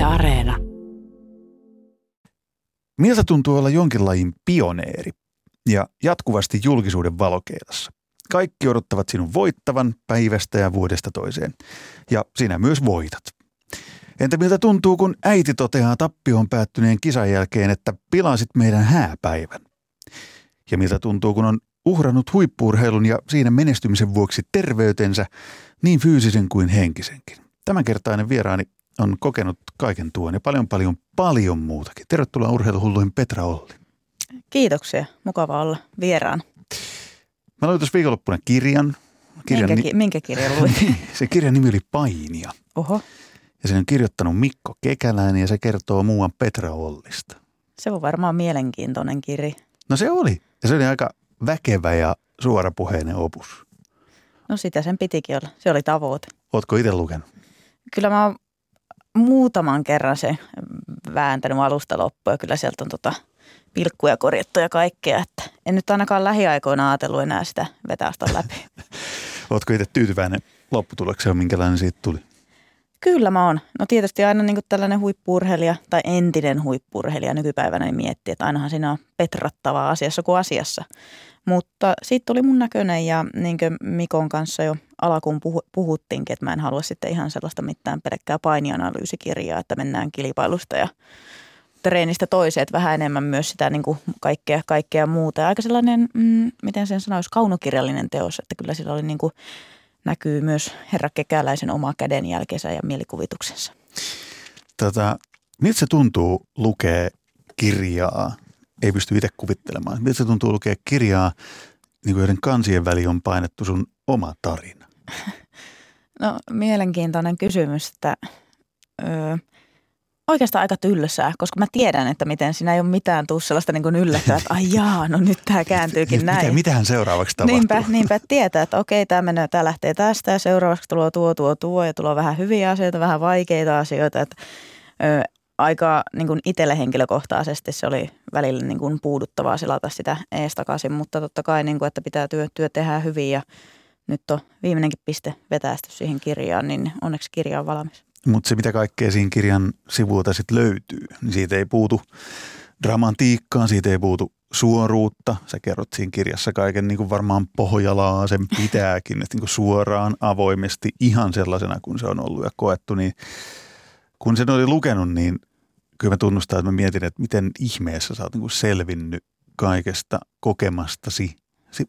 Yle Areena. Miltä tuntuu olla jonkin lajin pioneeri ja jatkuvasti julkisuuden valokeilassa? Kaikki odottavat sinun voittavan päivästä ja vuodesta toiseen. Ja sinä myös voitat. Entä miltä tuntuu, kun äiti toteaa tappioon päättyneen kisan jälkeen, että pilasit meidän hääpäivän? Ja miltä tuntuu, kun on uhrannut huippuurheilun ja siinä menestymisen vuoksi terveytensä, niin fyysisen kuin henkisenkin. Tämänkertainen vieraani on kokenut kaiken tuon ja paljon paljon paljon muutakin. Tervetuloa urheiluhulluihin Petra Olli. Kiitoksia. Mukava olla vieraan. Mä luin tuossa viikonloppuna kirjan. kirjan minkä, ni- minkä kirjan luit? se kirjan nimi oli Painia. Oho. Ja sen on kirjoittanut Mikko Kekäläinen ja se kertoo muuan Petra Ollista. Se on varmaan mielenkiintoinen kirja. No se oli. Ja se oli aika väkevä ja suorapuheinen opus. No sitä sen pitikin olla. Se oli tavoite. Ootko itse lukenut? Kyllä mä oon muutaman kerran se vääntänyt alusta loppuun ja kyllä sieltä on tota pilkkuja korjattu ja kaikkea. Että en nyt ainakaan lähiaikoina ajatellut enää sitä vetää sitä läpi. Ootko itse tyytyväinen lopputulokseen, minkälainen siitä tuli? Kyllä mä oon. No tietysti aina niin tällainen huippurheilija tai entinen huippurheilija nykypäivänä niin miettii, että ainahan siinä on petrattavaa asiassa kuin asiassa. Mutta siitä tuli mun näköinen ja niin kuin Mikon kanssa jo alkuun puhuttiinkin, että mä en halua sitten ihan sellaista mitään pelkkää painianalyysikirjaa, että mennään kilpailusta ja treenistä toiseen, että vähän enemmän myös sitä niin kuin kaikkea, kaikkea muuta. Ja aika sellainen, mm, miten sen sanoisi, kaunokirjallinen teos, että kyllä sillä oli niin kuin, näkyy myös herra Kekäläisen oma kädenjälkensä ja mielikuvituksensa. Tota, miltä se tuntuu lukea kirjaa ei pysty itse kuvittelemaan. Miltä se tuntuu lukea kirjaa, niin kuin joiden kansien väliin on painettu sun oma tarina? No mielenkiintoinen kysymys, että öö, oikeastaan aika tylsää, koska mä tiedän, että miten siinä ei ole mitään tuu sellaista niin yllättävää, että ai jaa, no nyt tämä kääntyykin näin. Mitä, mitähän seuraavaksi tapahtuu? Niinpä, niinpä tietää, että okei, tämä menee, tämä lähtee tästä ja seuraavaksi tulee tuo, tuo, tuo ja tulee vähän hyviä asioita, vähän vaikeita asioita. Että, ö, aika niin kuin itselle henkilökohtaisesti se oli välillä niin kuin puuduttavaa selata sitä ees takaisin, mutta totta kai niin kuin, että pitää työ, työ tehdä hyvin ja nyt on viimeinenkin piste vetästy siihen kirjaan, niin onneksi kirja on valmis. Mutta se mitä kaikkea siinä kirjan sivuilta sitten löytyy, niin siitä ei puutu dramatiikkaa, siitä ei puutu suoruutta. Sä kerrot siinä kirjassa kaiken niin kuin varmaan pohjalaa sen pitääkin, että niin kuin suoraan, avoimesti, ihan sellaisena kuin se on ollut ja koettu, niin kun sen oli lukenut, niin kyllä mä tunnustan, että mä mietin, että miten ihmeessä sä oot niin kuin selvinnyt kaikesta kokemastasi.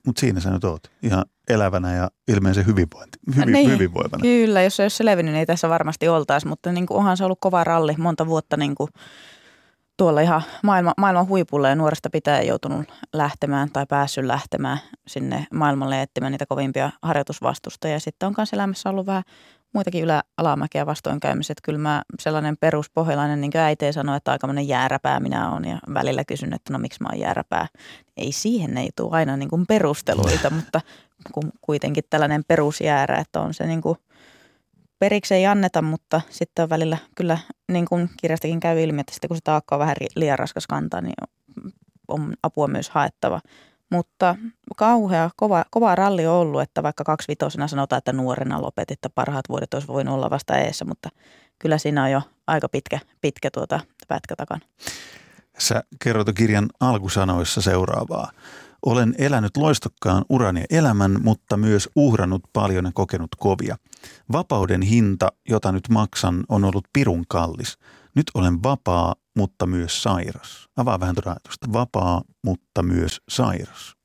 Mutta siinä sä nyt oot ihan elävänä ja ilmeisen hyvinvointi, hyvin, niin, hyvinvoivana. Kyllä, jos se olisi selvinnyt, niin ei tässä varmasti oltaisi, mutta niin kuin onhan se ollut kova ralli monta vuotta niin kuin tuolla ihan maailma, maailman huipulle ja nuoresta pitää joutunut lähtemään tai päässyt lähtemään sinne maailmalle etsimään niitä kovimpia harjoitusvastusta. Ja sitten on myös elämässä ollut vähän muitakin ylä-alamäkiä vastoinkäymiset. Kyllä mä sellainen peruspohjalainen, niin kuin äiti sanoi, että aika jääräpää minä olen ja välillä kysyn, että no miksi mä oon jääräpää. Ei siihen ei tule aina niin kuin perusteluita, mutta kuitenkin tällainen perusjäärä, että on se niin kuin periksi ei anneta, mutta sitten on välillä kyllä niin kuin kirjastakin käy ilmi, että sitten kun se taakka on vähän liian raskas kantaa, niin on apua myös haettava. Mutta kauhea, kova, kova ralli on ollut, että vaikka kaksivitosena sanotaan, että nuorena lopetit, että parhaat vuodet olisi voinut olla vasta eessä, mutta kyllä siinä on jo aika pitkä, pitkä tuota pätkä takana. Sä kerroit kirjan alkusanoissa seuraavaa. Olen elänyt loistokkaan uran ja elämän, mutta myös uhrannut paljon ja kokenut kovia. Vapauden hinta, jota nyt maksan, on ollut pirun kallis. Nyt olen vapaa, mutta myös sairas. Avaa vähän tuota ajatusta. Vapaa, mutta myös sairas.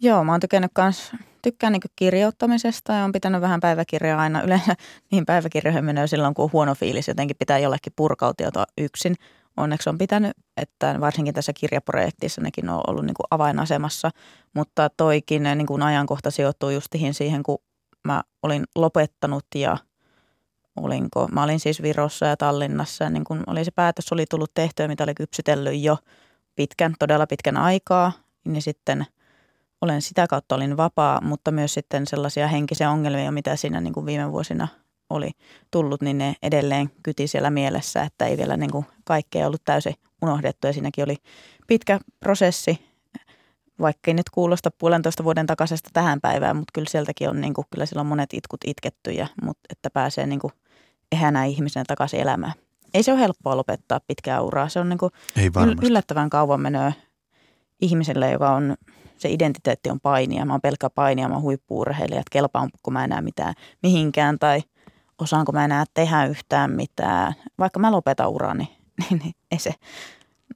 Joo, mä oon tykännyt kans, tykkään niin kirjoittamisesta ja on pitänyt vähän päiväkirjaa aina. Yleensä niin päiväkirjoihin menee silloin, kun on huono fiilis, jotenkin pitää jollekin purkautua yksin. Onneksi on pitänyt, että varsinkin tässä kirjaprojektissa nekin on ollut niin kuin avainasemassa, mutta toikin niin kuin ajankohta sijoittuu justiin siihen, kun mä olin lopettanut ja – olinko, mä olin siis Virossa ja Tallinnassa, niin kun oli se päätös oli tullut tehtyä, mitä oli kypsytellyt jo pitkän, todella pitkän aikaa, niin sitten olen sitä kautta olin vapaa, mutta myös sitten sellaisia henkisiä ongelmia, mitä siinä niin kuin viime vuosina oli tullut, niin ne edelleen kyti siellä mielessä, että ei vielä niin kuin kaikkea ollut täysin unohdettu ja siinäkin oli pitkä prosessi, vaikka ei nyt kuulosta puolentoista vuoden takaisesta tähän päivään, mutta kyllä sieltäkin on, niin kuin, kyllä siellä on monet itkut itketty ja, mutta että pääsee niin kuin ehänä ihmisenä takaisin elämään. ei se ole helppoa lopettaa pitkää uraa. Se on niin kuin yllättävän kauan menee ihmiselle, joka on, se identiteetti on painia. Mä oon pelkkä painia, mä oon huippuurheilija, että kelpaanko mä enää mitään mihinkään tai osaanko mä enää tehdä yhtään mitään. Vaikka mä lopetan urani, niin, niin ei se,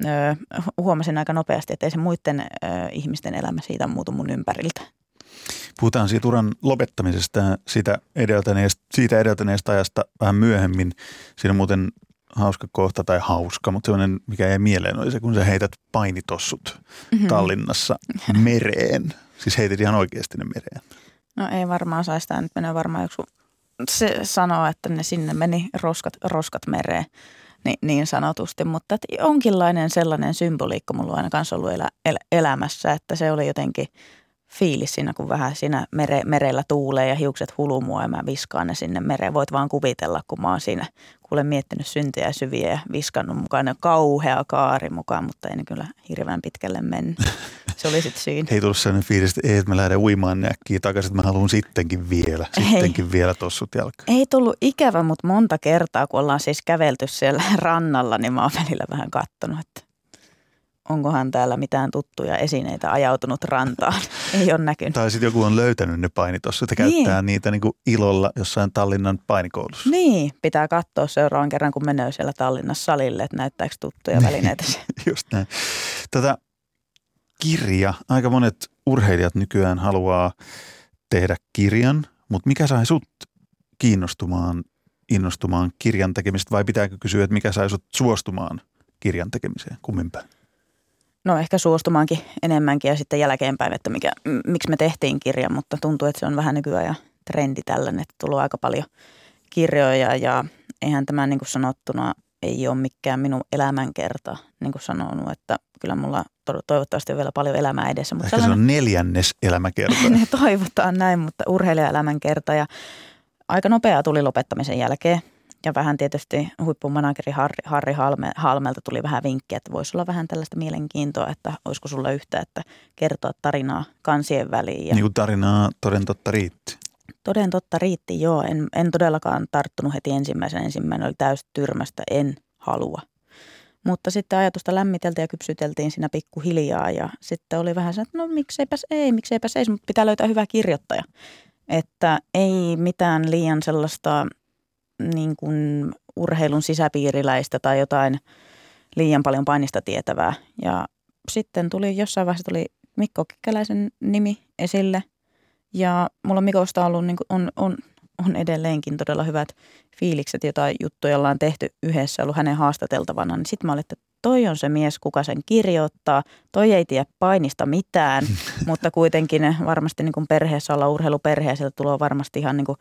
öö, huomasin aika nopeasti, että ei se muiden öö, ihmisten elämä siitä muutu mun ympäriltä. Puhutaan siitä uran lopettamisesta ja sitä edeltäneestä, siitä edeltäneestä ajasta vähän myöhemmin. Siinä on muuten hauska kohta, tai hauska, mutta sellainen, mikä jäi mieleen, oli se, kun sä heität painitossut Mhm. Tallinnassa mereen. Siis heitit ihan oikeasti ne mereen. No ei varmaan saisi tämä nyt mennä varmaan joku, se sanoo, että ne sinne meni roskat, roskat mereen niin, niin sanotusti, mutta että jonkinlainen sellainen symboliikka mulla on aina kanssa ollut elä, el, elämässä, että se oli jotenkin fiilis siinä, kun vähän siinä mere, merellä tuulee ja hiukset huluu mua ja mä viskaan ne sinne mereen. Voit vaan kuvitella, kun mä oon siinä kuule miettinyt syntiä syviä ja viskannut mukaan ne kauhea kaari mukaan, mutta ei ne kyllä hirveän pitkälle mennyt. Se oli sitten siinä. Ei tullut sellainen fiilis, että ei, että mä lähden uimaan näkkiä takaisin, että mä haluan sittenkin vielä, Ei. sittenkin vielä tossut jalkaan. Ei tullut ikävä, mutta monta kertaa, kun ollaan siis kävelty siellä rannalla, niin mä oon välillä vähän kattonut, että onkohan täällä mitään tuttuja esineitä ajautunut rantaan. Ei ole näkynyt. Tai sitten joku on löytänyt ne painitossut ja Niin. käyttää niitä niin kuin ilolla jossain Tallinnan painikoulussa. Niin, pitää katsoa seuraavan kerran, kun menee siellä Tallinnassa salille, että näyttääkö tuttuja välineitä. se. Just näin. Tätä kirja, aika monet urheilijat nykyään haluaa tehdä kirjan, mutta mikä sai sut kiinnostumaan, innostumaan kirjan tekemistä vai pitääkö kysyä, että mikä sai sut suostumaan kirjan tekemiseen kumminpäin? No ehkä suostumaankin enemmänkin ja sitten jälkeenpäin, että mikä, miksi me tehtiin kirja, mutta tuntuu, että se on vähän nykyajan trendi tällainen, että tullut aika paljon kirjoja ja eihän tämä niin kuin sanottuna ei ole mikään minun elämänkerta, niin kuin sanonut, että kyllä mulla toivottavasti on vielä paljon elämää edessä. Mutta Ehkä se on neljännes elämäkerta. ne toivotaan näin, mutta urheilijaelämän kerta ja aika nopeaa tuli lopettamisen jälkeen. Ja vähän tietysti huippumanageri Harri, Harri Halme, Halmelta tuli vähän vinkkiä, että voisi olla vähän tällaista mielenkiintoa, että olisiko sulla yhtä, että kertoa tarinaa kansien väliin. Ja niin kuin tarinaa toden totta riitti. Toden totta riitti, joo. En, en todellakaan tarttunut heti ensimmäisen. Ensimmäinen oli täys tyrmästä, en halua. Mutta sitten ajatusta lämmiteltiin ja kypsyteltiin siinä pikkuhiljaa ja sitten oli vähän se, että no mikseipäs ei, mikseipäs ei, mutta pitää löytää hyvä kirjoittaja. Että ei mitään liian sellaista niin kuin urheilun sisäpiiriläistä tai jotain liian paljon painista tietävää. Ja sitten tuli jossain vaiheessa tuli Mikko Kikkäläisen nimi esille ja mulla on Mikosta ollut, niin kuin, on, on, on edelleenkin todella hyvät fiilikset, jotain juttuja ollaan tehty yhdessä, ollut hänen haastateltavana. Niin sitten mä olin, että toi on se mies, kuka sen kirjoittaa. Toi ei tiedä painista mitään, mutta kuitenkin varmasti niin kuin perheessä olla urheiluperhe ja sieltä tulee varmasti ihan niin kuin,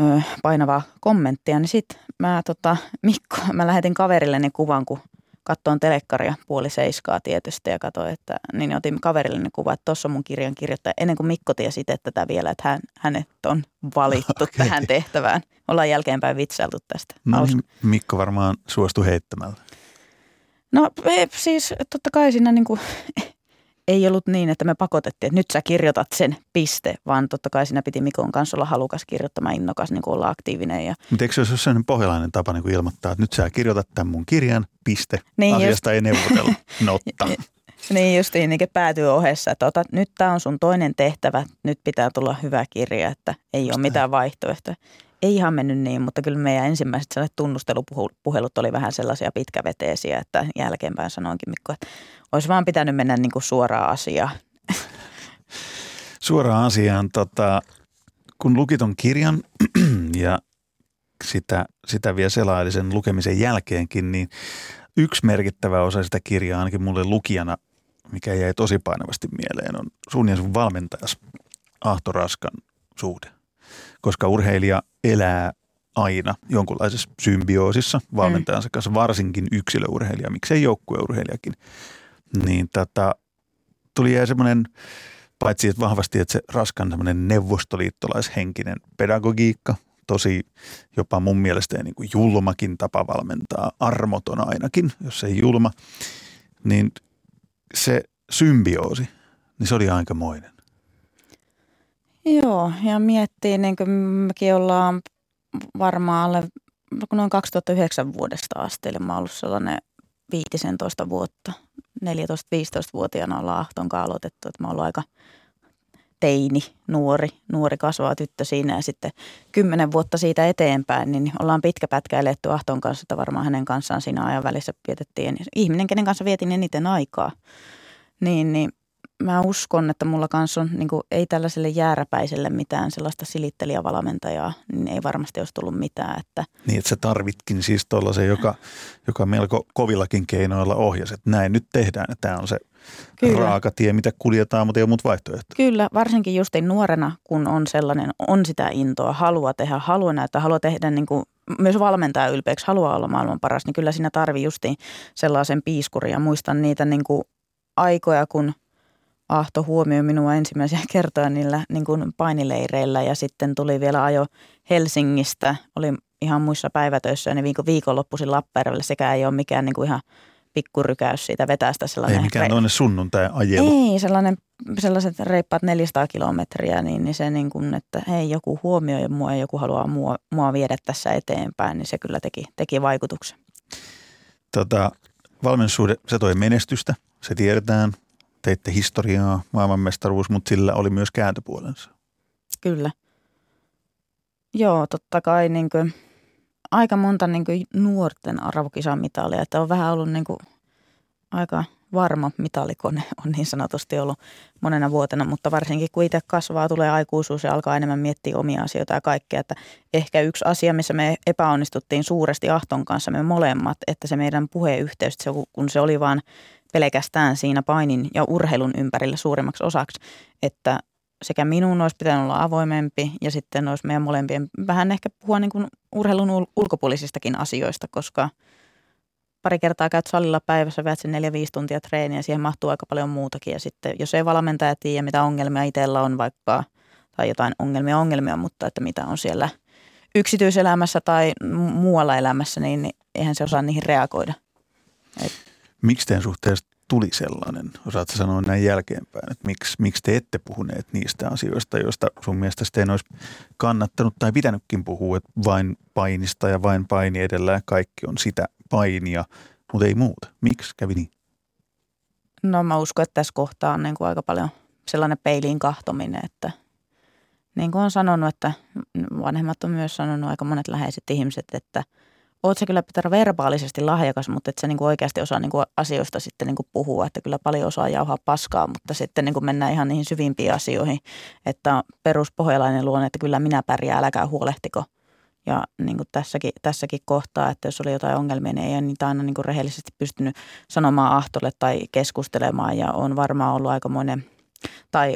ö, painavaa kommenttia. Niin sitten mä tota, Mikko, mä lähetin kaverilleni kuvan, kun katsoin telekkaria puoli seiskaa tietysti ja katsoin, että niin otin kaverilleni kuva, että tuossa on mun kirjan kirjoittaja. Ennen kuin Mikko tiesi itse tätä vielä, että hän, hänet on valittu okay. tähän tehtävään. Ollaan jälkeenpäin vitsailtu tästä. No Hauska. niin, Mikko varmaan suostui heittämällä. No siis totta kai siinä niin kuin, ei ollut niin, että me pakotettiin, että nyt sä kirjoitat sen piste, vaan totta kai siinä piti Mikon kanssa olla halukas kirjoittamaan, innokas, niin kuin olla aktiivinen. Ja, Mutta eikö se ole sellainen pohjalainen tapa niin kuin ilmoittaa, että nyt sä kirjoitat tämän mun kirjan, piste, Niin asiasta ei neuvotella, notta. niin justiin niin päätyy ohessa, että otat, nyt tämä on sun toinen tehtävä, nyt pitää tulla hyvä kirja, että ei ole mitään vaihtoehtoja. Ei ihan mennyt niin, mutta kyllä meidän ensimmäiset sellaiset tunnustelupuhelut oli vähän sellaisia pitkäveteisiä, että jälkeenpäin sanoinkin Mikko, että olisi vaan pitänyt mennä niin kuin suoraan asiaan. Suoraan asiaan, tota, kun lukit ton kirjan ja sitä, sitä vielä selaili sen lukemisen jälkeenkin, niin yksi merkittävä osa sitä kirjaa ainakin mulle lukijana, mikä jäi tosi painavasti mieleen, on sun ja sun valmentajas Ahto Raskan suhde. Koska urheilija elää aina jonkunlaisessa symbioosissa valmentajansa kanssa, varsinkin yksilöurheilija, miksei joukkueurheilijakin. Niin tota, tuli jäi semmoinen, paitsi että vahvasti, että se raskan semmoinen neuvostoliittolaishenkinen pedagogiikka, tosi jopa mun mielestä niin kuin julmakin tapa valmentaa, armoton ainakin, jos ei julma, niin se symbioosi, niin se oli aikamoinen. Joo, ja miettii, niin kuin mekin ollaan varmaan alle noin 2009 vuodesta asti, eli mä ollut sellainen 15 vuotta, 14-15-vuotiaana ollaan Ahton kanssa aloitettu, että mä ollut aika teini, nuori, nuori kasvava tyttö siinä ja sitten kymmenen vuotta siitä eteenpäin, niin ollaan pitkä pätkä eletty Ahton kanssa, että varmaan hänen kanssaan siinä ajan välissä vietettiin ihminen, kenen kanssa vietin eniten aikaa. Niin, niin mä uskon, että mulla kanssa on, niin kuin, ei tällaiselle jääräpäiselle mitään sellaista silittelijävalmentajaa, niin ei varmasti olisi tullut mitään. Että niin, että sä tarvitkin siis tuollaisen, joka, joka melko kovillakin keinoilla ohjasi, että näin nyt tehdään, että tämä on se Kyllä. raaka tie, mitä kuljetaan, mutta ei ole muut vaihtoehtoja. Kyllä, varsinkin justiin nuorena, kun on sellainen, on sitä intoa, haluaa tehdä, haluaa näyttää, haluaa tehdä niin kuin, myös valmentaa ylpeäksi, haluaa olla maailman paras, niin kyllä siinä tarvii justiin sellaisen piiskurin. Ja muistan niitä niin kuin aikoja, kun – Ahto huomioi minua ensimmäisiä kertoja niillä niin kuin painileireillä ja sitten tuli vielä ajo Helsingistä. Oli ihan muissa päivätöissä ja ne viikon, viikonloppuisin Lappeenrannalla sekä ei ole mikään niin kuin ihan pikkurykäys siitä vetästä. Sellainen ei mikään toinen sunnuntai ajelu. Ei, sellainen, sellaiset reippaat 400 kilometriä, niin, niin se niin kuin, että hei joku huomioi mua ja joku haluaa mua, mua viedä tässä eteenpäin, niin se kyllä teki, teki vaikutuksen. Tota, valmennussuhde, se toi menestystä, se tiedetään teitte historiaa, maailmanmestaruus, mutta sillä oli myös kääntöpuolensa. Kyllä. Joo, totta kai niin kuin, aika monta niin kuin, nuorten arvokisamitalia, että on vähän ollut niin kuin, aika varma mitalikone on niin sanotusti ollut monena vuotena, mutta varsinkin kun itse kasvaa, tulee aikuisuus ja alkaa enemmän miettiä omia asioita ja kaikkea. Että ehkä yksi asia, missä me epäonnistuttiin suuresti Ahton kanssa me molemmat, että se meidän puheyhteys, kun se oli vaan pelkästään siinä painin ja urheilun ympärillä suurimmaksi osaksi, että sekä minun olisi pitänyt olla avoimempi ja sitten olisi meidän molempien vähän ehkä puhua niin kuin urheilun ulkopuolisistakin asioista, koska pari kertaa käyt salilla päivässä, veät sen neljä 5 tuntia treeniä ja siihen mahtuu aika paljon muutakin. Ja sitten jos ei valmentaja tiedä, mitä ongelmia itsellä on vaikka, tai jotain ongelmia ongelmia, mutta että mitä on siellä yksityiselämässä tai muualla elämässä, niin, niin eihän se osaa niihin reagoida. Et Miksi teidän suhteessa tuli sellainen? Osaatko sanoa näin jälkeenpäin, että miksi, miksi te ette puhuneet niistä asioista, joista sun mielestä sitten olisi kannattanut tai pitänytkin puhua, että vain painista ja vain paini edellä ja kaikki on sitä painia, mutta ei muuta. Miksi kävi niin? No mä uskon, että tässä kohtaa on niin kuin aika paljon sellainen peiliin kahtominen, että niin kuin on sanonut, että vanhemmat on myös sanonut aika monet läheiset ihmiset, että – oot se kyllä pitää verbaalisesti lahjakas, mutta et se niinku oikeasti osaa niinku asioista sitten niinku puhua, että kyllä paljon osaa jauhaa paskaa, mutta sitten niinku mennään ihan niihin syvimpiin asioihin, että peruspohjalainen luonne, että kyllä minä pärjää, äläkää huolehtiko. Ja niin kuin tässäkin, tässäkin kohtaa, että jos oli jotain ongelmia, niin ei niitä aina niin kuin rehellisesti pystynyt sanomaan ahtolle tai keskustelemaan. Ja on varmaan ollut aikamoinen, tai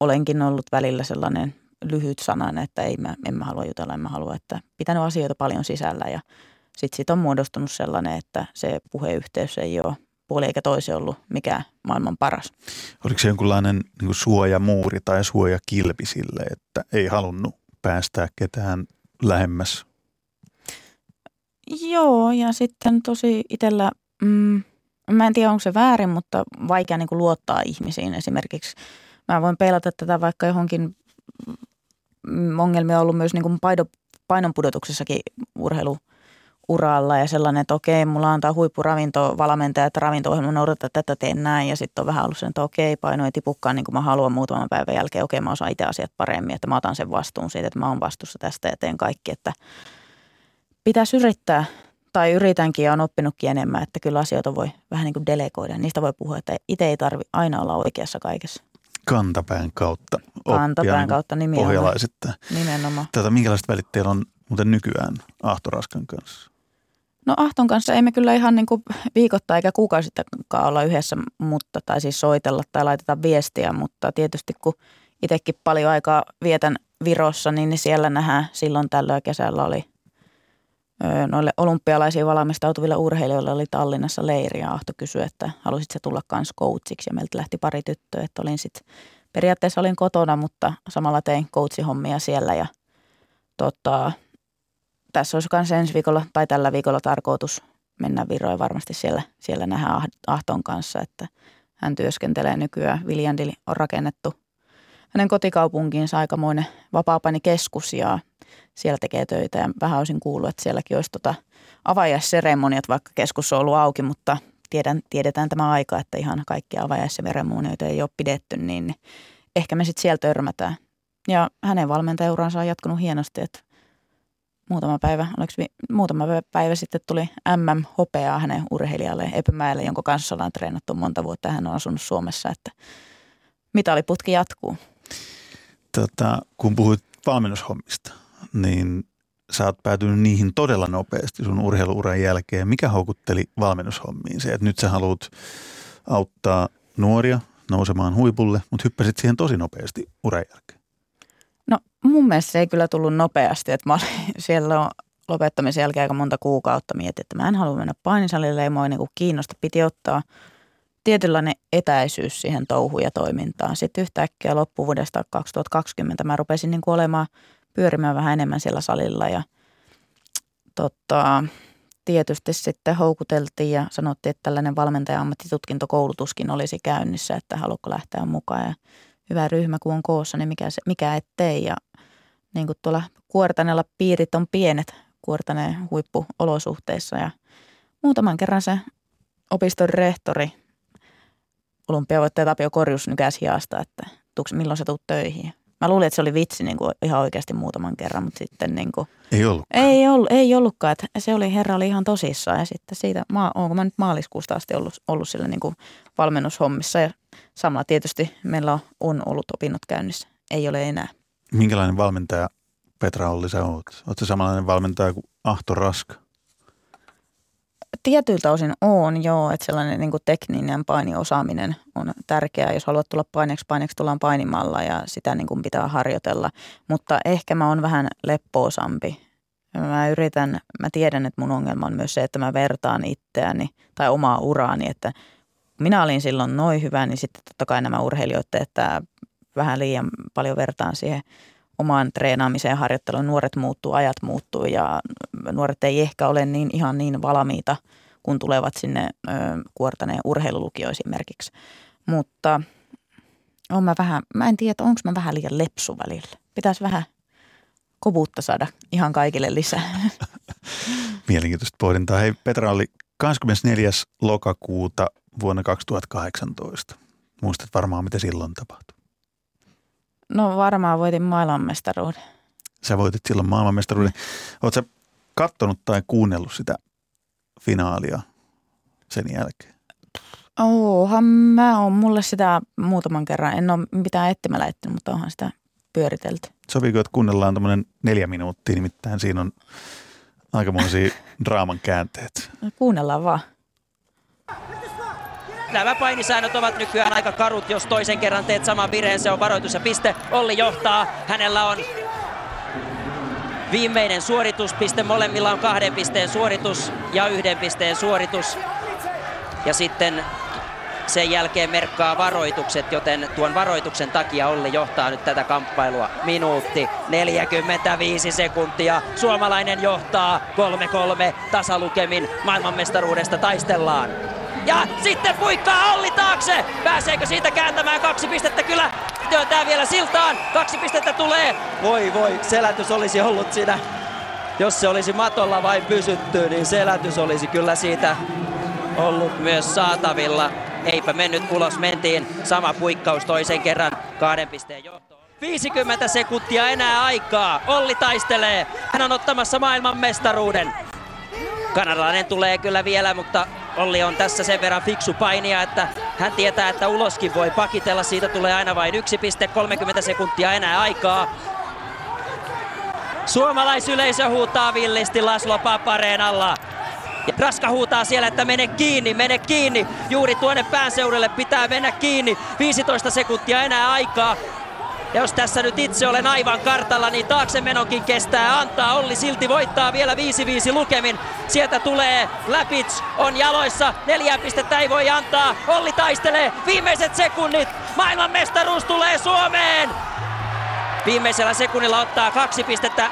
olenkin ollut välillä sellainen lyhyt sananen, että ei mä, en mä halua jutella, en mä halua, että pitänyt asioita paljon sisällä ja sitten siitä on muodostunut sellainen, että se puheyhteys ei ole puoli eikä toisi ollut mikä maailman paras. Oliko se jonkunlainen niin suojamuuri tai suojakilpi sille, että ei halunnut päästää ketään lähemmäs? Joo, ja sitten tosi itsellä, mm, mä en tiedä onko se väärin, mutta vaikea niin kuin luottaa ihmisiin esimerkiksi. Mä voin peilata tätä vaikka johonkin mm, ongelmia on ollut myös niin kuin painonpudotuksessakin urheilu – uralla ja sellainen, että okei, mulla on tämä huippuravintovalmentaja, että ravinto-ohjelma noudattaa tätä, teen näin. Ja sitten on vähän ollut sen, että okei, paino ei tipukkaan niin kuin mä haluan muutaman päivän jälkeen. Okei, mä osaan itse asiat paremmin, että mä otan sen vastuun siitä, että mä oon vastuussa tästä ja teen kaikki. Että pitäisi yrittää, tai yritänkin ja on oppinutkin enemmän, että kyllä asioita voi vähän niin kuin delegoida. Niistä voi puhua, että itse ei tarvi aina olla oikeassa kaikessa. Kantapään kautta Kantapään niin kautta nimenomaan. Pohjalaisittain. Nimenomaan. Tätä, minkälaiset välit teillä on muuten nykyään Ahtoraskan kanssa? No Ahton kanssa emme kyllä ihan niin kuin viikoittain eikä kuukausittakaan olla yhdessä, mutta, tai siis soitella tai laiteta viestiä, mutta tietysti kun itsekin paljon aikaa vietän Virossa, niin siellä nähdään silloin tällöin kesällä oli noille olympialaisiin valmistautuville urheilijoille oli Tallinnassa leiri ja Ahto kysyi, että halusit se tulla kans coachiksi ja meiltä lähti pari tyttöä, että olin sitten periaatteessa olin kotona, mutta samalla tein coachihommia siellä ja tota, tässä olisi myös ensi viikolla tai tällä viikolla tarkoitus mennä Viroon varmasti siellä, siellä nähdään Ahton kanssa, että hän työskentelee nykyään. Viljandili on rakennettu hänen kotikaupunkiinsa aikamoinen vapaa keskus ja siellä tekee töitä ja vähän olisin kuullut, että sielläkin olisi tota avajaisseremoniat, vaikka keskus on ollut auki, mutta tiedän, tiedetään tämä aika, että ihan kaikkia avajaisseremonioita ei ole pidetty, niin ehkä me sitten siellä törmätään. Ja hänen valmentajauransa on jatkunut hienosti, että muutama päivä, oliko muutama päivä sitten tuli MM-hopeaa hänen urheilijalle Epymäelle, jonka kanssa ollaan treenattu monta vuotta. Hän on asunut Suomessa, että mitaliputki jatkuu. Tota, kun puhuit valmennushommista, niin sä oot päätynyt niihin todella nopeasti sun urheiluuran jälkeen. Mikä houkutteli valmennushommiin? Se, että nyt sä haluat auttaa nuoria nousemaan huipulle, mutta hyppäsit siihen tosi nopeasti uran jälkeen. No mun mielestä se ei kyllä tullut nopeasti, että mä olin siellä on lopettamisen jälkeen aika monta kuukautta mietin, että mä en halua mennä painisalille, ei mua niin kiinnosta. Piti ottaa tietynlainen etäisyys siihen touhuun ja toimintaan. Sitten yhtäkkiä loppuvuodesta 2020 mä rupesin niin kuin olemaan – pyörimään vähän enemmän siellä salilla ja tota, tietysti sitten houkuteltiin ja sanottiin, että tällainen valmentaja-ammattitutkintokoulutuskin olisi käynnissä, että haluatko lähteä mukaan ja hyvä ryhmä kun on koossa, niin mikä, se, mikä ettei ja niin kuin tuolla Kuortaneella piirit on pienet Kuortaneen huippuolosuhteissa ja muutaman kerran se opiston rehtori olympiavoittaja Tapio Korjus nykäsi hiasta, että milloin sä tuut töihin. Mä luulin, että se oli vitsi niin kuin ihan oikeasti muutaman kerran, mutta sitten niin kuin, Ei ollut. Ei, ollut, ei ollutkaan. Että se oli, herra oli ihan tosissaan ja sitten siitä, mä, onko mä nyt maaliskuusta asti ollut, ollut sillä niin kuin valmennushommissa ja samalla tietysti meillä on, on ollut opinnot käynnissä. Ei ole enää. Minkälainen valmentaja Petra Olli sä oot? Oletko samanlainen valmentaja kuin Ahto Raska? Tietyiltä osin on joo, että sellainen niin kuin tekninen painiosaaminen on tärkeää. Jos haluat tulla paineeksi, paineeksi tullaan painimalla ja sitä niin kuin pitää harjoitella. Mutta ehkä mä oon vähän leppoosampi. Mä yritän, mä tiedän, että mun ongelma on myös se, että mä vertaan itseäni tai omaa uraani, että minä olin silloin noin hyvä, niin sitten totta kai nämä urheilijoiden, että vähän liian paljon vertaan siihen omaan treenaamiseen ja harjoitteluun. Nuoret muuttuu, ajat muuttuu ja nuoret ei ehkä ole niin ihan niin valmiita, kun tulevat sinne ö, kuortaneen urheilulukio esimerkiksi. Mutta on mä vähän, mä en tiedä, onko mä vähän liian lepsu välillä. Pitäisi vähän kovuutta saada ihan kaikille lisää. Mielenkiintoista pohdintaa. Hei Petra oli 24. lokakuuta vuonna 2018. Muistat varmaan, mitä silloin tapahtui. No varmaan voitin maailmanmestaruuden. Sä voitit silloin maailmanmestaruuden. Oletko kattonut tai kuunnellut sitä finaalia sen jälkeen? Oonhan mä oon mulle sitä muutaman kerran. En ole mitään etsimällä etsinyt, mutta onhan sitä pyöritelty. Sopiiko, että kuunnellaan tämmöinen neljä minuuttia, nimittäin siinä on aikamoisia draaman käänteet. No, kuunnellaan vaan. Nämä painisäännöt ovat nykyään aika karut, jos toisen kerran teet saman virheen, se on varoitus ja piste. Olli johtaa, hänellä on viimeinen suorituspiste, molemmilla on kahden pisteen suoritus ja yhden pisteen suoritus. Ja sitten sen jälkeen merkkaa varoitukset, joten tuon varoituksen takia Olli johtaa nyt tätä kamppailua. Minuutti 45 sekuntia. Suomalainen johtaa 3-3 tasalukemin maailmanmestaruudesta taistellaan. Ja sitten puikkaa Olli taakse. Pääseekö siitä kääntämään kaksi pistettä? Kyllä työntää vielä siltaan. Kaksi pistettä tulee. Voi voi, selätys olisi ollut siinä. Jos se olisi matolla vain pysytty, niin selätys olisi kyllä siitä ollut myös saatavilla. Eipä mennyt ulos, mentiin sama puikkaus toisen kerran kahden pisteen johtoon. 50 sekuntia enää aikaa. Olli taistelee. Hän on ottamassa maailman mestaruuden. Kanadalainen tulee kyllä vielä, mutta Olli on tässä sen verran fiksu painia, että hän tietää, että uloskin voi pakitella. Siitä tulee aina vain yksi piste, 30 sekuntia enää aikaa. Suomalaisyleisö huutaa villisti Laslo Papareen alla. Ja Raska huutaa siellä, että mene kiinni, mene kiinni. Juuri tuonne päänseudulle pitää mennä kiinni. 15 sekuntia enää aikaa. Jos tässä nyt itse olen aivan kartalla, niin taakse menonkin kestää antaa. Olli silti voittaa vielä 5-5 lukemin. Sieltä tulee Läpits, on jaloissa. Neljä pistettä ei voi antaa. Olli taistelee viimeiset sekunnit. Maailmanmestaruus tulee Suomeen. Viimeisellä sekunnilla ottaa kaksi pistettä.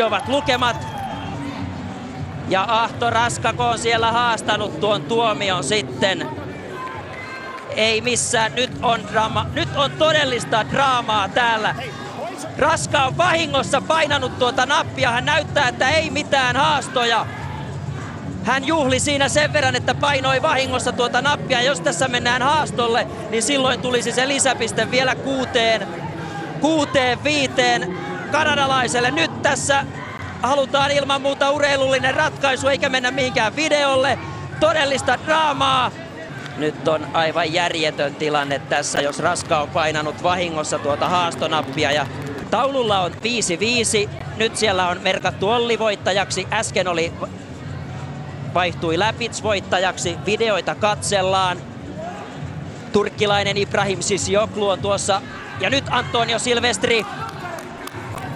5-5 ovat lukemat. Ja Ahto Raskako on siellä haastanut tuon tuomion sitten ei missään. Nyt on, drama, nyt on todellista draamaa täällä. Raska on vahingossa painanut tuota nappia. Hän näyttää, että ei mitään haastoja. Hän juhli siinä sen verran, että painoi vahingossa tuota nappia. Jos tässä mennään haastolle, niin silloin tulisi se lisäpiste vielä kuuteen, kuuteen viiteen kanadalaiselle. Nyt tässä halutaan ilman muuta urheilullinen ratkaisu, eikä mennä mihinkään videolle. Todellista draamaa. Nyt on aivan järjetön tilanne tässä, jos Raska on painanut vahingossa tuota haastonappia ja taululla on 5-5. Nyt siellä on merkattu Olli voittajaksi. Äsken oli vaihtui Läpits voittajaksi. Videoita katsellaan. Turkkilainen Ibrahim Sisioklu on tuossa. Ja nyt Antonio Silvestri,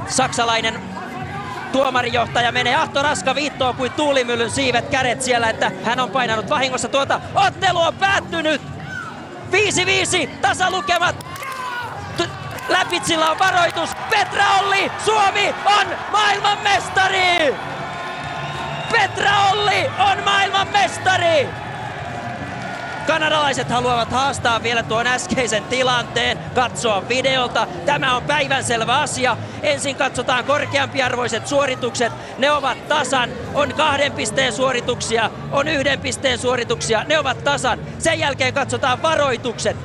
saksalainen tuomarijohtaja menee Ahto Raska viittoon kuin tuulimyllyn siivet kädet siellä, että hän on painanut vahingossa tuota. Ottelu on päättynyt! 5-5 tasalukemat. Läpitsillä on varoitus. Petra Olli, Suomi on maailmanmestari! Petra Olli on maailman mestari! Kanadalaiset haluavat haastaa vielä tuon äskeisen tilanteen, katsoa videolta. Tämä on päivänselvä asia. Ensin katsotaan korkeampiarvoiset suoritukset. Ne ovat tasan. On kahden pisteen suorituksia, on yhden pisteen suorituksia. Ne ovat tasan. Sen jälkeen katsotaan varoitukset.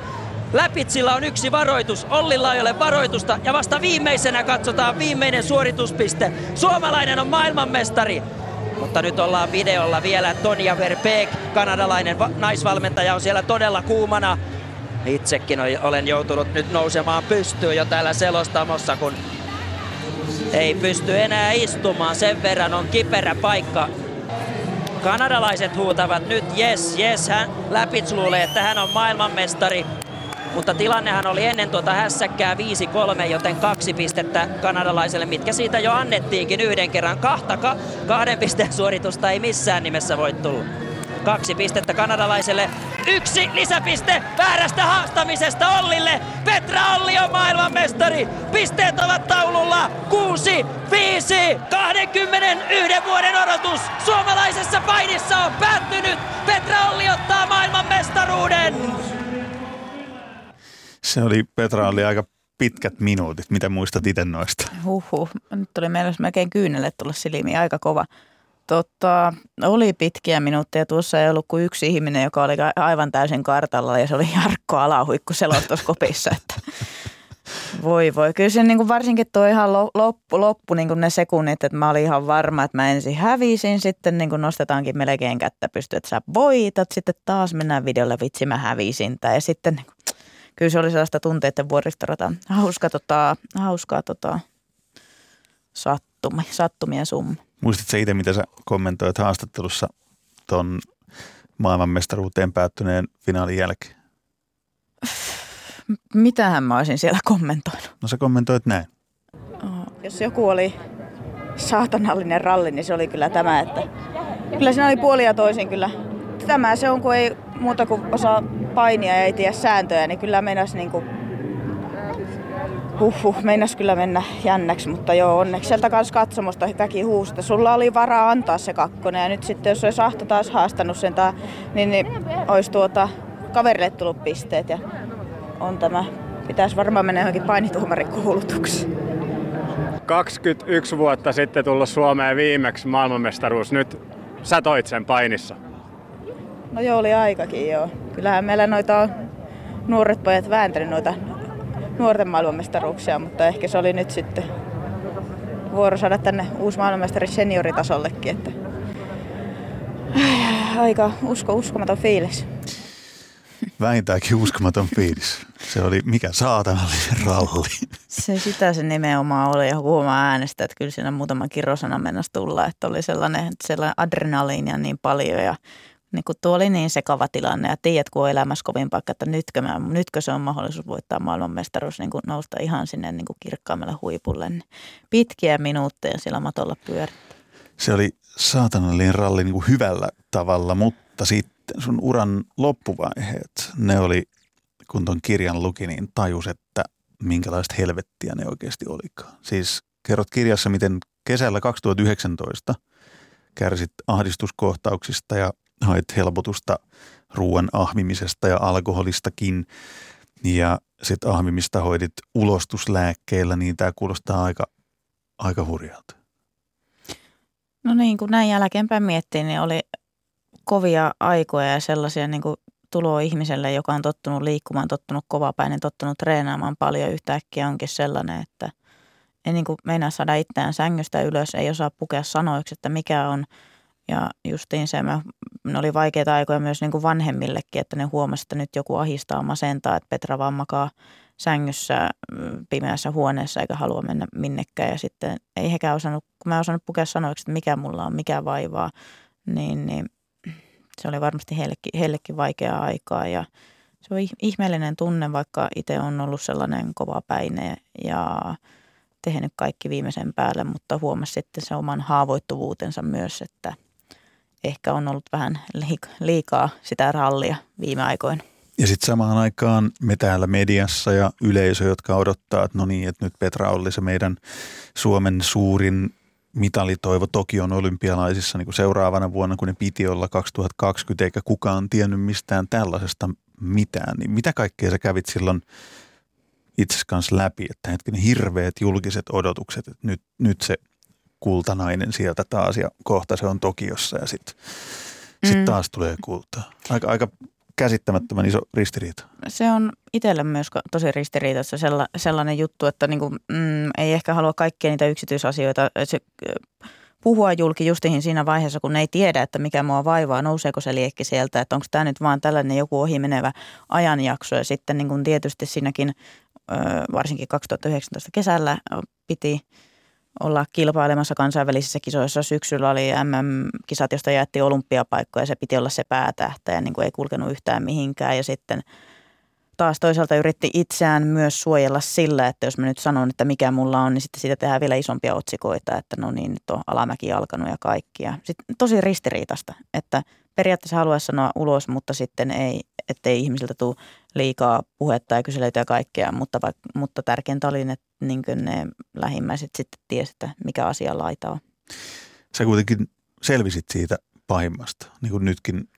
Läpitsillä on yksi varoitus, Ollilla ei ole varoitusta ja vasta viimeisenä katsotaan viimeinen suorituspiste. Suomalainen on maailmanmestari. Mutta nyt ollaan videolla vielä. Tonja Verbeek, kanadalainen va- naisvalmentaja, on siellä todella kuumana. Itsekin olen joutunut nyt nousemaan pystyyn jo täällä selostamossa, kun ei pysty enää istumaan. Sen verran on kiperä paikka. Kanadalaiset huutavat nyt yes, yes. Hän Läpits luulee, että hän on maailmanmestari. Mutta tilannehan oli ennen tuota hässäkkää 5-3, joten kaksi pistettä kanadalaiselle, mitkä siitä jo annettiinkin yhden kerran. Kahta ka- kahden pisteen suoritusta ei missään nimessä voi tulla. Kaksi pistettä kanadalaiselle. Yksi lisäpiste väärästä haastamisesta Ollille. Petra Olli on maailmanmestari. Pisteet ovat taululla. Kuusi, viisi, 21 vuoden odotus. Suomalaisessa painissa on päättynyt. Petra Olli ottaa maailmanmestaruuden. Se oli, Petra oli aika pitkät minuutit. Mitä muistat itse noista? Huhhuh. Nyt tuli meillä melkein kyynelle tulla silmiin. Aika kova. Tota, oli pitkiä minuutteja. Tuossa ei ollut kuin yksi ihminen, joka oli aivan täysin kartalla ja se oli Jarkko Alahuikku selostuskopissa. Että voi voi. Kyllä se niin kuin varsinkin tuo ihan loppu, loppu niin kuin ne sekunnit, että mä olin ihan varma, että mä ensin hävisin. Sitten niin kuin nostetaankin melkein kättä pysty, että sä voitat. Sitten taas mennään videolle, vitsi mä hävisin. Ja sitten niin kuin, kyllä se oli sellaista tunteiden vuoristorata. Hauska, tota, hauskaa tota, sattumi, sattumien summa. Muistatko itse, mitä sä kommentoit haastattelussa tuon maailmanmestaruuteen päättyneen finaalin jälkeen? Mitähän mä olisin siellä kommentoinut? No sä kommentoit näin. Jos joku oli saatanallinen ralli, niin se oli kyllä tämä, että kyllä siinä oli puolia toisin kyllä. Tämä se on, kun ei muuta kuin osaa painia ja ei tiedä sääntöjä, niin kyllä meinas niinku Huhhuh, meinas kyllä mennä jännäksi, mutta joo, onneksi sieltä kanssa katsomusta väki huusta. Sulla oli varaa antaa se kakkonen ja nyt sitten jos olisi Ahto taas haastanut sen, taa, niin, niin olisi tuota kaverille tullut pisteet ja on tämä. Pitäisi varmaan mennä johonkin painituomarikoulutukseen. 21 vuotta sitten tullut Suomeen viimeksi maailmanmestaruus. Nyt sä toit sen painissa. No joo, oli aikakin joo. Kyllähän meillä noita on nuoret pojat vääntänyt noita nuorten maailmanmestaruuksia, mutta ehkä se oli nyt sitten vuoro saada tänne uusi maailmanmestari senioritasollekin. Että... Aika usko, uskomaton fiilis. Vähintäänkin uskomaton fiilis. Se oli mikä saatanallinen ralli. Se sitä se nimenomaan oli ja huomaa äänestä, että kyllä siinä muutama kirosana mennessä tulla, että oli sellainen, sellainen adrenaliinia niin paljon ja niin kun tuo oli niin sekava tilanne ja tiedät, kun on elämässä kovin paikka, että nytkö, mä, nytkö se on mahdollisuus voittaa maailmanmestaruus, niin nousta ihan sinne niin kirkkaammalle huipulle. Niin pitkiä minuutteja sillä matolla pyöri. Se oli saatanallinen ralli niin kuin hyvällä tavalla, mutta sitten sun uran loppuvaiheet, ne oli, kun ton kirjan luki, niin tajus, että minkälaista helvettiä ne oikeasti olikaan. Siis kerrot kirjassa, miten kesällä 2019 kärsit ahdistuskohtauksista ja hait helpotusta ruoan ahmimisesta ja alkoholistakin. ja sitten ahmimista hoidit ulostuslääkkeellä, niin tämä kuulostaa aika, aika hurjalta. No niin, kun näin jälkeenpäin miettii, niin oli kovia aikoja ja sellaisia niin kuin tuloa ihmiselle, joka on tottunut liikkumaan, tottunut kovapäinen, tottunut treenaamaan paljon. Yhtäkkiä onkin sellainen, että ei niin kuin meinaa saada itseään sängystä ylös, ei osaa pukea sanoiksi, että mikä on. Ja justiin se, mä, ne oli vaikeita aikoja myös niin kuin vanhemmillekin, että ne huomasivat, että nyt joku ahistaa masentaa, että Petra vaan makaa sängyssä mm, pimeässä huoneessa eikä halua mennä minnekään. Ja sitten ei hekään osannut, kun mä osannut pukea sanoiksi, että mikä mulla on, mikä vaivaa, niin, niin se oli varmasti heillekin, heillekin vaikeaa aikaa ja se on ihmeellinen tunne, vaikka itse on ollut sellainen kova päine ja tehnyt kaikki viimeisen päälle, mutta huomasi sitten se oman haavoittuvuutensa myös, että ehkä on ollut vähän liikaa sitä rallia viime aikoina. Ja sitten samaan aikaan me täällä mediassa ja yleisö, jotka odottaa, että no niin, että nyt Petra oli se meidän Suomen suurin mitalitoivo Tokion olympialaisissa niin kuin seuraavana vuonna, kun ne piti olla 2020, eikä kukaan tiennyt mistään tällaisesta mitään. Niin mitä kaikkea sä kävit silloin itse kanssa läpi, että hetkinen hirveät julkiset odotukset, että nyt, nyt se kultanainen sieltä taas ja kohta se on Tokiossa ja sitten mm. sit taas tulee kultaa. Aika, aika käsittämättömän iso ristiriita. Se on itselle myös tosi ristiriitassa sellainen juttu, että niin kuin, mm, ei ehkä halua kaikkia niitä yksityisasioita se, puhua julki justiin siinä vaiheessa, kun ei tiedä, että mikä mua vaivaa, nouseeko se liekki sieltä, että onko tämä nyt vaan tällainen joku ohimenevä ajanjakso ja sitten niin kuin tietysti siinäkin varsinkin 2019 kesällä piti – olla kilpailemassa kansainvälisissä kisoissa. Syksyllä oli MM-kisat, josta jaettiin olympiapaikkoja ja se piti olla se päätähtä ja niin kuin ei kulkenut yhtään mihinkään. Ja sitten taas toisaalta yritti itseään myös suojella sillä, että jos mä nyt sanon, että mikä mulla on, niin sitten siitä tehdään vielä isompia otsikoita, että no niin, nyt on alamäki alkanut ja kaikki. Ja sitten tosi ristiriitasta, että periaatteessa haluaisi sanoa ulos, mutta sitten ei, ettei ihmisiltä tule liikaa puhetta ja kyselyitä ja kaikkea, mutta, mutta tärkeintä oli, että niin ne lähimmäiset sitten tiesivät, että mikä asia laita on. Sä kuitenkin selvisit siitä pahimmasta, niin kuin nytkin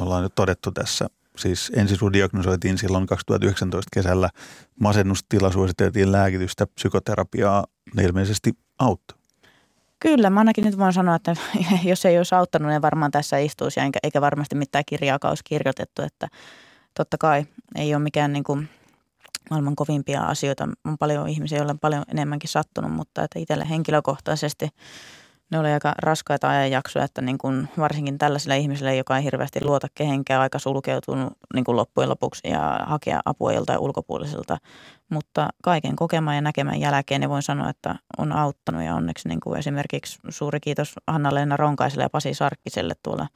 ollaan nyt todettu tässä. Siis ensin sun diagnosoitiin silloin 2019 kesällä masennustila, suositeltiin lääkitystä, psykoterapiaa, ne ilmeisesti auttoi. Kyllä, mä ainakin nyt voin sanoa, että jos ei olisi auttanut, niin varmaan tässä istuisi, eikä, eikä varmasti mitään kirjaa olisi kirjoitettu, että totta kai ei ole mikään niin kuin maailman kovimpia asioita. On paljon ihmisiä, joilla on paljon enemmänkin sattunut, mutta että itselle henkilökohtaisesti ne oli aika raskaita ajanjaksoja, että niin kuin varsinkin tällaisilla ihmisillä, joka ei hirveästi luota kehenkään, aika sulkeutunut niin kuin loppujen lopuksi ja hakea apua joltain ulkopuoliselta. Mutta kaiken kokemaan ja näkemään jälkeen niin voin sanoa, että on auttanut ja onneksi niin kuin esimerkiksi suuri kiitos Hanna-Leena Ronkaiselle ja Pasi Sarkkiselle tuolla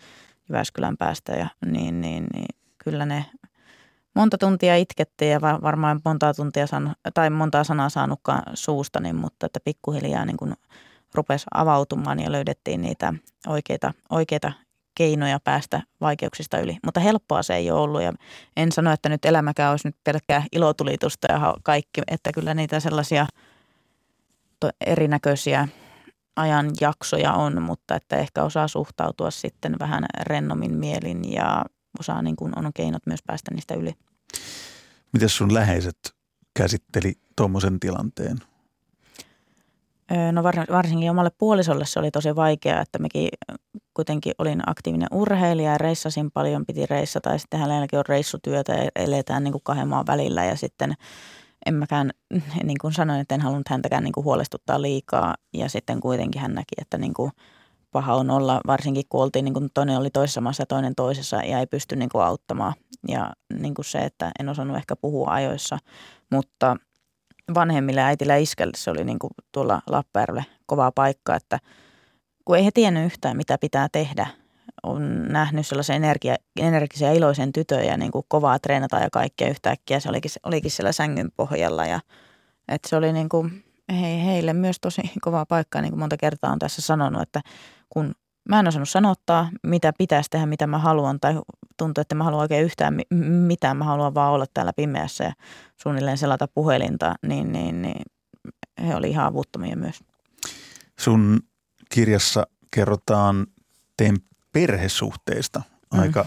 Jyväskylän päästä ja niin, niin, niin kyllä ne monta tuntia itkettiin ja varmaan monta tuntia san, tai montaa sanaa saanutkaan suustani, niin, mutta että pikkuhiljaa niin kuin rupesi avautumaan ja löydettiin niitä oikeita, oikeita keinoja päästä vaikeuksista yli. Mutta helppoa se ei ole ollut ja en sano, että nyt elämäkään olisi nyt pelkkää ilotulitusta ja kaikki, että kyllä niitä sellaisia erinäköisiä ajanjaksoja on, mutta että ehkä osaa suhtautua sitten vähän rennommin mielin ja osaa niin kuin on keinot myös päästä niistä yli. Miten sun läheiset käsitteli tuommoisen tilanteen? No varsinkin omalle puolisolle se oli tosi vaikeaa, että mekin kuitenkin olin aktiivinen urheilija ja reissasin paljon, piti reissata ja sitten hänelläkin on reissutyötä ja eletään niin kuin kahden maan välillä ja sitten en mäkään, niin kuin sanoin, että en halunnut häntäkään niin kuin huolestuttaa liikaa ja sitten kuitenkin hän näki, että niin kuin paha on olla, varsinkin kun oltiin, niin kuin toinen oli toisessa maassa ja toinen toisessa ja ei pysty niin kuin auttamaan. Ja niin kuin se, että en osannut ehkä puhua ajoissa, mutta vanhemmille äitillä ja iskälle se oli niin kuin tuolla Lappajärvelle kova paikka, että kun ei he tiennyt yhtään, mitä pitää tehdä. On nähnyt sellaisen energia, energisen ja iloisen tytön ja niin kuin kovaa treenata ja kaikkea yhtäkkiä. Se olikin, olikin siellä sängyn pohjalla ja että se oli niin kuin he, heille myös tosi kova paikka, niin kuin monta kertaa on tässä sanonut, että kun mä en osannut sanottaa, mitä pitäisi tehdä, mitä mä haluan, tai tuntuu, että mä haluan oikein yhtään mitään, mä haluan vaan olla täällä pimeässä ja suunnilleen selata puhelinta, niin, niin, niin he oli ihan avuttomia myös. Sun kirjassa kerrotaan teidän perhesuhteista mm. aika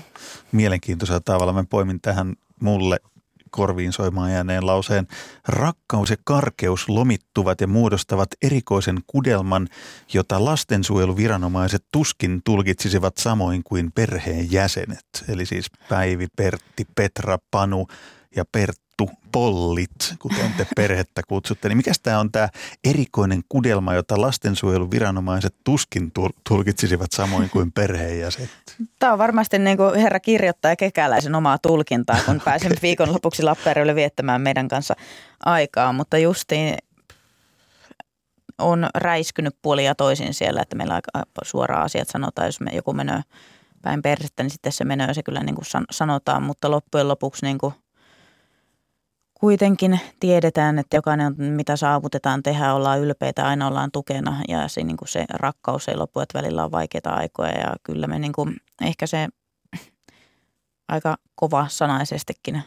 mielenkiintoisella tavalla. Mä poimin tähän mulle korviin soimaan jääneen lauseen Rakkaus ja karkeus lomittuvat ja muodostavat erikoisen kudelman, jota lastensuojeluviranomaiset tuskin tulkitsisivat samoin kuin perheen jäsenet. Eli siis Päivi, Pertti, Petra, Panu ja Pert pollit, kuten te perhettä kutsutte, niin mikä tämä on tämä erikoinen kudelma, jota lastensuojeluviranomaiset tuskin tulkitsisivat samoin kuin perheenjäsenet? Tämä on varmasti niin kuin herra kirjoittaja kekäläisen omaa tulkintaa, kun pääsin viikonlopuksi Lappeenrannille viettämään meidän kanssa aikaa, mutta justiin on räiskynyt puoli ja toisin siellä, että meillä aika suoraan asiat sanotaan, jos me joku menee päin perhettä, niin sitten se menee se kyllä niin kuin sanotaan, mutta loppujen lopuksi niin kuin kuitenkin tiedetään, että jokainen, mitä saavutetaan, tehdään, ollaan ylpeitä, aina ollaan tukena. Ja se, niin kuin se rakkaus ei lopu, että välillä on vaikeita aikoja. Ja kyllä me niin kuin, ehkä se aika kova sanaisestikin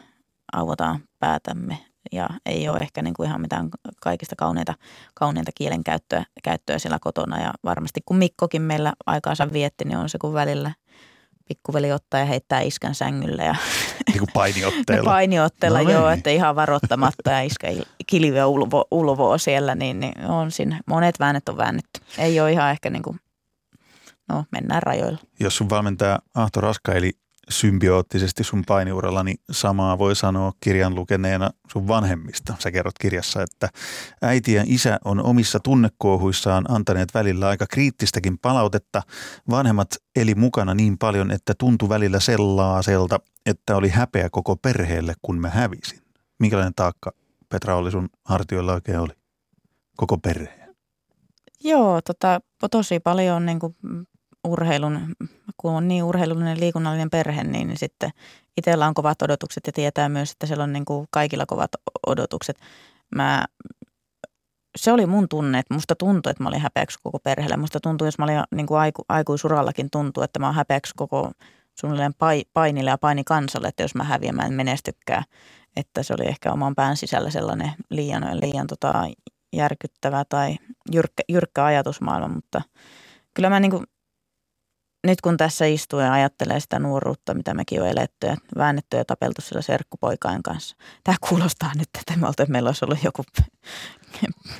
auvotaan päätämme. Ja ei ole ehkä niin kuin ihan mitään kaikista kauneita, kauneinta kielen käyttöä, käyttöä siellä kotona. Ja varmasti kun Mikkokin meillä aikaansa vietti, niin on se kun välillä – pikkuveli ottaa ja heittää iskän sängylle. Ja niin kuin painiotteella. painiotteella, no joo, niin. että ihan varoittamatta ja iskä kilviä ulvo, ulvoo siellä, niin, niin on siinä, monet väännöt on väännetty. Ei ole ihan ehkä niin kuin, no mennään rajoilla. Jos sun valmentaja Ahto Raska eli symbioottisesti sun painiuralla, niin samaa voi sanoa kirjan lukeneena sun vanhemmista. Sä kerrot kirjassa, että äiti ja isä on omissa tunnekoohuissaan antaneet välillä aika kriittistäkin palautetta. Vanhemmat eli mukana niin paljon, että tuntui välillä sellaaselta, että oli häpeä koko perheelle, kun mä hävisin. Minkälainen taakka Petra oli sun hartioilla oikein oli? Koko perheen. Joo, tota, tosi paljon niin kuin urheilun, kun on niin urheilullinen liikunnallinen perhe, niin sitten itsellä on kovat odotukset ja tietää myös, että siellä on niin kuin kaikilla kovat odotukset. Mä, se oli mun tunne, että musta tuntui, että mä olin häpeäksi koko perheelle. Musta tuntui, jos mä olin niin kuin aiku, aikuisurallakin tuntuu, että mä oon häpeäksi koko suunnilleen painille ja paini kansalle, että jos mä häviän, mä en menestykään. Että se oli ehkä oman pään sisällä sellainen liian, liian tota, järkyttävä tai jyrkkä, jyrkkä ajatusmaailma, mutta kyllä mä niin kuin nyt kun tässä istuu ja ajattelee sitä nuoruutta, mitä mekin on eletty ja väännetty ja tapeltu sillä serkkupoikain kanssa. Tämä kuulostaa nyt, että me oltiin, meillä olisi ollut joku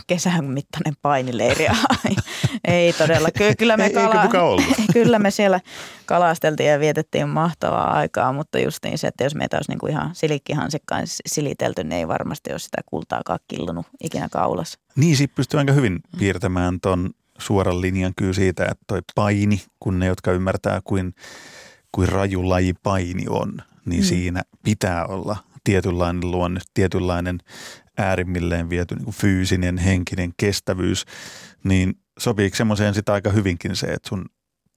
kesän mittainen painileiri. Ei todella. Kyllä me, kala, kyllä me siellä kalasteltiin ja vietettiin mahtavaa aikaa, mutta justiin se, että jos meitä olisi niinku ihan silikkihansikkaan silitelty, niin ei varmasti ole sitä kultaakaan killunut ikinä kaulassa. Niin, siitä pystyy aika hyvin piirtämään ton suoran linjan kyllä siitä, että toi paini, kun ne, jotka ymmärtää kuin, kuin raju laji paini on, niin mm. siinä pitää olla tietynlainen luonne, tietynlainen äärimmilleen viety niin kuin fyysinen, henkinen kestävyys, niin sopiiko semmoiseen sitä aika hyvinkin se, että sun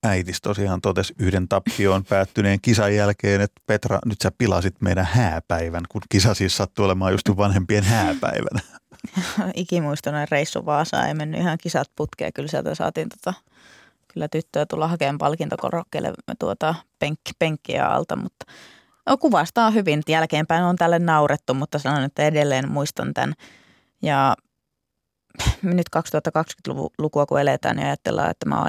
äitis tosiaan totesi yhden tappioon päättyneen kisan jälkeen, että Petra, nyt sä pilasit meidän hääpäivän, kun kisa siis sattui olemaan just vanhempien hääpäivänä. ikimuistoinen reissu Vaasaan, ei mennyt ihan kisat putkeen. Kyllä sieltä saatiin tota, kyllä tyttöä tulla hakemaan palkintokorokkeelle tuota penkki, penkkiä alta, mutta no, kuvastaa hyvin. Jälkeenpäin on tälle naurettu, mutta sanon, että edelleen muistan tämän. Ja nyt 2020-lukua kun eletään, niin ajatellaan, että mä oon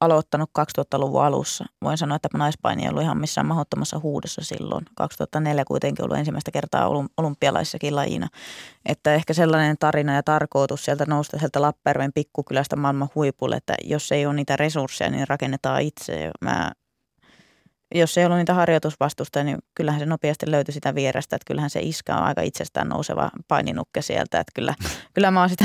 aloittanut 2000-luvun alussa. Voin sanoa, että naispaini ei ollut ihan missään mahdottomassa huudossa silloin. 2004 kuitenkin ollut ensimmäistä kertaa olympialaissakin lajina. Että ehkä sellainen tarina ja tarkoitus sieltä nousta sieltä Lappeenrannan pikkukylästä maailman huipulle, että jos ei ole niitä resursseja, niin rakennetaan itse. Mä jos ei ollut niitä harjoitusvastusta, niin kyllähän se nopeasti löytyi sitä vierestä, että kyllähän se iska on aika itsestään nouseva paininukke sieltä, että kyllä, kyllä mä oon sitä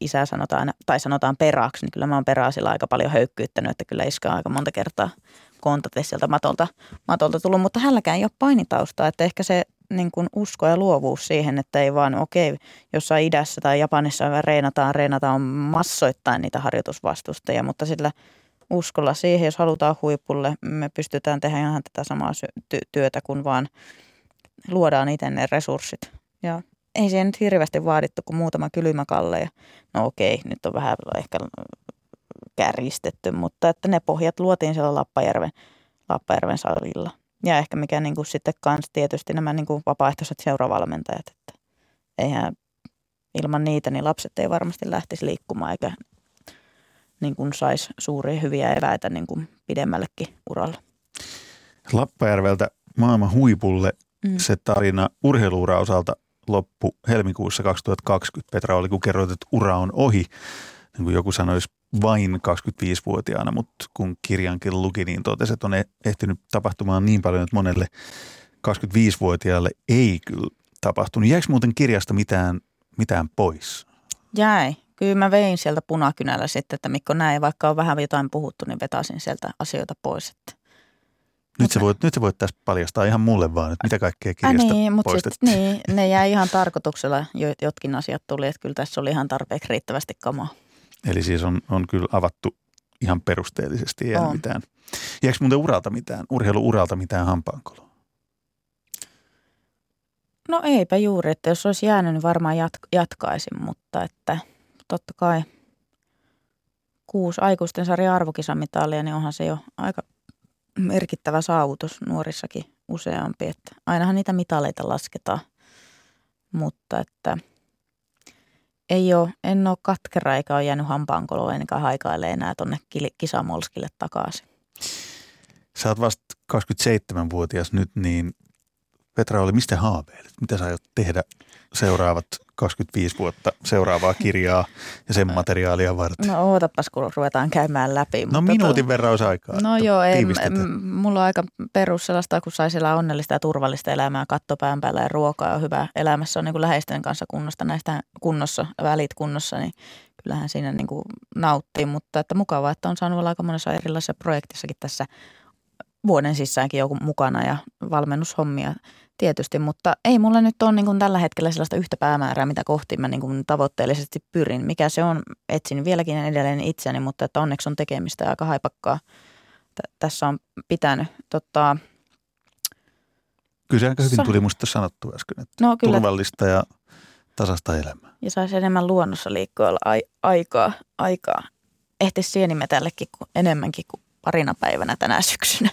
isä sanotaan, tai sanotaan peraksi, niin kyllä mä oon peraa sillä aika paljon höykkyyttänyt, että kyllä iskä on aika monta kertaa kontate sieltä matolta, matolta tullut, mutta hänelläkään ei ole painitaustaa, että ehkä se niin kuin usko ja luovuus siihen, että ei vaan okei, okay, jossain idässä tai Japanissa reenataan, reenataan massoittain niitä harjoitusvastustajia, mutta sillä uskolla siihen, jos halutaan huipulle, me pystytään tehdä ihan tätä samaa työtä, kun vaan luodaan itse ne resurssit. Ja ei siihen nyt hirveästi vaadittu kuin muutama kylmäkalle. Ja no okei, nyt on vähän ehkä kärjistetty, mutta että ne pohjat luotiin siellä Lappajärven, Lappajärven salilla. Ja ehkä mikä niin kuin sitten kans tietysti nämä niin kuin vapaaehtoiset seuravalmentajat, että eihän ilman niitä niin lapset ei varmasti lähtisi liikkumaan eikä niin kuin saisi suuria hyviä eväitä niin kuin pidemmällekin uralla. Lappajärveltä maailman huipulle mm. se tarina urheiluura osalta loppu helmikuussa 2020. Petra oli, kun kerroit, että ura on ohi. Niin kuin joku sanoisi vain 25-vuotiaana, mutta kun kirjankin luki, niin totesi, että on e- ehtinyt tapahtumaan niin paljon, että monelle 25-vuotiaalle ei kyllä tapahtunut. Jäikö muuten kirjasta mitään, mitään pois? Jäi. Kyllä mä vein sieltä punakynällä sitten, että Mikko näin, vaikka on vähän jotain puhuttu, niin vetasin sieltä asioita pois. Että. Nyt sä, voit, nyt sä voit tässä paljastaa ihan mulle vaan, että mitä kaikkea kirjasta äh, niin, mutta sit, niin, ne jäi ihan tarkoituksella, jotkin asiat tuli, että kyllä tässä oli ihan tarpeeksi riittävästi kamaa. Eli siis on, on kyllä avattu ihan perusteellisesti, ei on. mitään. Jääkö muuten uralta mitään, urheiluuralta mitään hampaankoloa? No eipä juuri, että jos olisi jäänyt, niin varmaan jat- jatkaisin, mutta että totta kai kuusi aikuisten sarjan arvokisamitalia, niin onhan se jo aika merkittävä saavutus nuorissakin useampi. Että ainahan niitä mitaleita lasketaan, mutta että ei ole, en ole katkera eikä ole jäänyt hampaankoloa enkä haikailee enää tuonne kisamolskille takaisin. Sä oot vasta 27-vuotias nyt, niin Petra oli, mistä haaveilet? Mitä sä aiot tehdä seuraavat 25 vuotta seuraavaa kirjaa ja sen materiaalia varten? No ootapas, kun ruvetaan käymään läpi. No minuutin to... verran olisi aikaa. No joo, ei, mulla on aika perus sellaista, kun saisi elää onnellista ja turvallista elämää, katto pään päällä ja ruokaa ja hyvä elämässä on niin kuin läheisten kanssa kunnosta, näistä kunnossa, välit kunnossa, niin kyllähän siinä niin kuin nauttii. Mutta että mukavaa, että on saanut olla aika monessa erilaisessa projektissakin tässä vuoden sisäänkin joku mukana ja valmennushommia tietysti, mutta ei mulla nyt ole niin tällä hetkellä sellaista yhtä päämäärää, mitä kohti mä niin tavoitteellisesti pyrin. Mikä se on, etsin vieläkin edelleen itseäni, mutta että onneksi on tekemistä ja aika haipakkaa. T- tässä on pitänyt tota, Kyllä se aika hyvin tuli musta sanottu äsken, että no, kyllä. turvallista ja tasasta elämää. Ja saisi enemmän luonnossa liikkua ai- aikaa, aikaa. Ehti sienimetällekin enemmänkin kuin parina päivänä tänä syksynä.